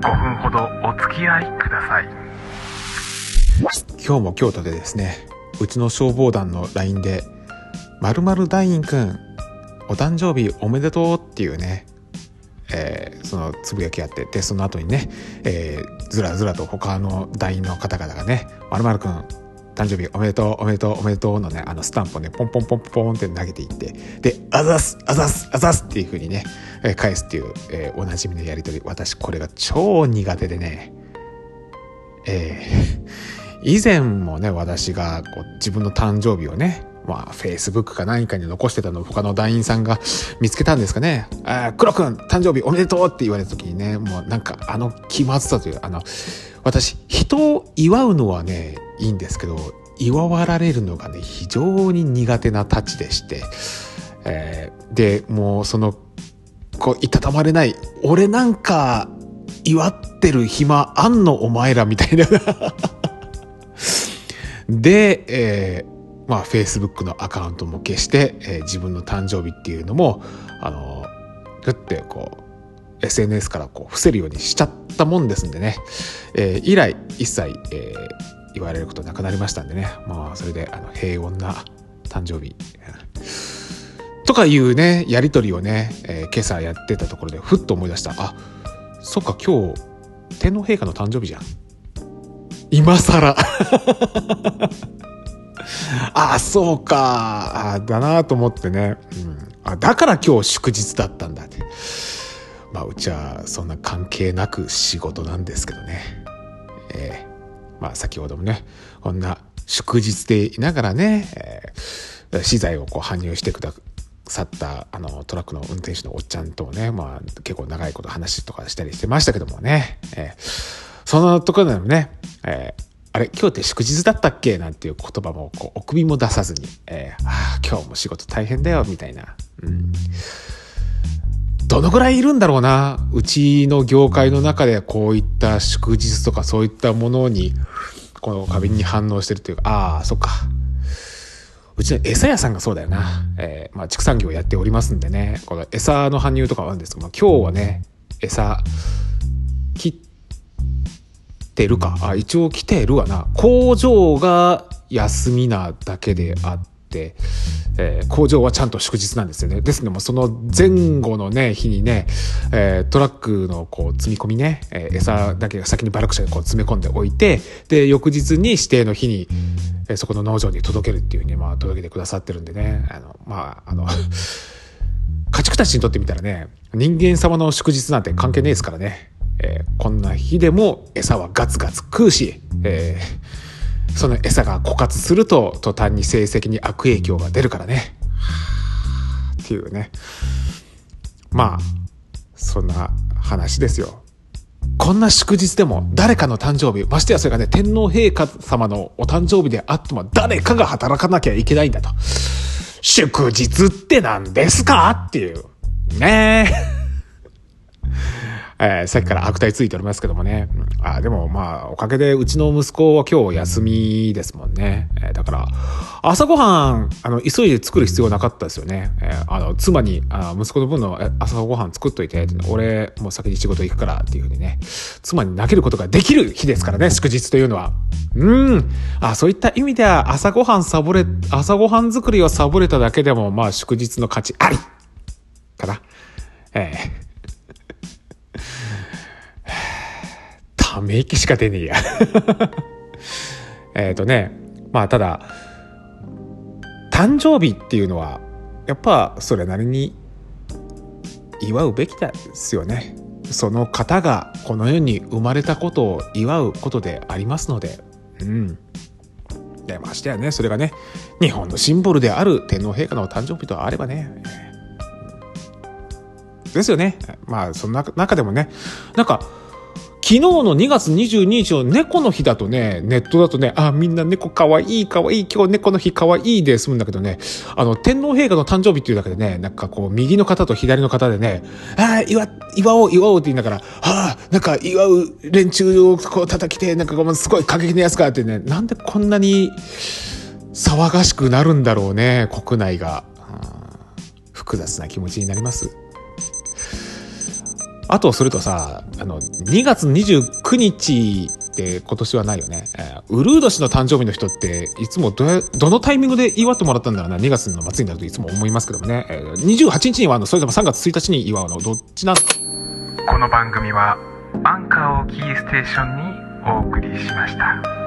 5分ほどお付き合いください。今日も京都でですね。うちの消防団の LINE で「まる団員くんお誕生日おめでとう」っていうねえー、そのつぶやきやってでその後にね、えー、ずらずらと他の団員の方々がね「まるまるくん誕生日おめでとうおめでとうおめでとうのねあのスタンプをねポンポンポンポンって投げていってで「あざすあざすあざす」っていう風にね、返すっていう、えー、おなじみのやり取り。私これが超苦手でねえー、以前もね私がこう自分の誕生日をねまあ、フェイスブックか何かに残してたのを他の団員さんが見つけたんですかね。あ黒くん、誕生日おめでとうって言われた時にね、もうなんかあの気まずさという、あの、私、人を祝うのはね、いいんですけど、祝われるのがね、非常に苦手なたちでして、えー、で、もうその、こう、いたたまれない、俺なんか、祝ってる暇あんのお前らみたいな で、えー、まあ、Facebook のアカウントも消して、えー、自分の誕生日っていうのも、あの、グッてこう、SNS からこう伏せるようにしちゃったもんですんでね、えー、以来一切、えー、言われることなくなりましたんでね、まあ、それであの平穏な誕生日、とかいうね、やりとりをね、えー、今朝やってたところでふっと思い出した。あ、そっか今日、天皇陛下の誕生日じゃん。今更ああ、そうか。あだなと思ってね。うん、あだから今日祝日だったんだって。まあ、うちはそんな関係なく仕事なんですけどね。えー、まあ、先ほどもね、こんな祝日でいながらね、えー、資材をこう搬入してくださったあのトラックの運転手のおっちゃんとね、まあ、結構長いこと話とかしたりしてましたけどもね。えーそのところでもね、えー、れ今日って祝日だったっけ？なんていう言葉もこうお首も出さずに、えー、あ今日も仕事大変だよみたいな、うん、どのぐらいいるんだろうな？うちの業界の中でこういった祝日とかそういったものにこの花瓶に反応してるというかああそっか。うちの餌屋さんがそうだよな、えー、まあ、畜産業やっておりますんでね。この餌の搬入とかはあるんですけど、まあ、今日はね餌てるか？あ一応来てるわな。工場が休みなだけであって、えー、工場はちゃんと祝日なんですよね。ですのでその前後のね日にね、えー、トラックのこう積み込みね、えー、餌だけが先にバラク車でこう詰め込んでおいてで翌日に指定の日に、えー、そこの農場に届けるっていうふうにまあ届けてくださってるんでね。あのまああの家畜たちにとってみたらね人間様の祝日なんて関係ねえですからね。えー、こんな日でも餌はガツガツ食うし、えー、その餌が枯渇すると途端に成績に悪影響が出るからね。っていうね。まあ、そんな話ですよ。こんな祝日でも誰かの誕生日、ましてやそれがね、天皇陛下様のお誕生日であっても誰かが働かなきゃいけないんだと。祝日って何ですか？っていう。ねえ。えー、さっきから悪態ついておりますけどもね。あでもまあ、おかげでうちの息子は今日休みですもんね。えー、だから、朝ごはん、あの、急いで作る必要なかったですよね。えー、あの、妻に、あ息子の分の朝ごはん作っといて、俺、もう先に仕事行くからっていうふうにね、妻に投げることができる日ですからね、祝日というのは。うん。あ、そういった意味では、朝ごはんサボれ、朝ごはん作りをサボれただけでも、まあ、祝日の価値ありかな。えーため息しか出ねえや。えっとねまあただ誕生日っていうのはやっぱそれなりに祝うべきですよね。その方がこの世に生まれたことを祝うことでありますので。うん。でましてやね。それがね日本のシンボルである天皇陛下の誕生日とあればね。ですよね。まあその中でもねなんか昨日の2月22日の猫の日だとね、ネットだとね、あ、みんな猫かわいいかわいい、今日猫の日かわいいで済むんだけどね、あの、天皇陛下の誕生日っていうだけでね、なんかこう、右の方と左の方でね、あ祝、祝おう、祝おうって言いながら、はあ、なんか祝う連中をこう叩きて、なんかこう、すごい過激なやつかってね、なんでこんなに騒がしくなるんだろうね、国内が。複雑な気持ちになります。あと、それとさ、あの、2月29日って今年はないよね。えーウルード氏の誕生日の人って、いつもど、どのタイミングで祝ってもらったんだろうな、2月の末になるといつも思いますけどもね。えー28日に祝うの、それとも3月1日に祝うの、どっちなこの番組はアンカーをキーステーションにお送りしました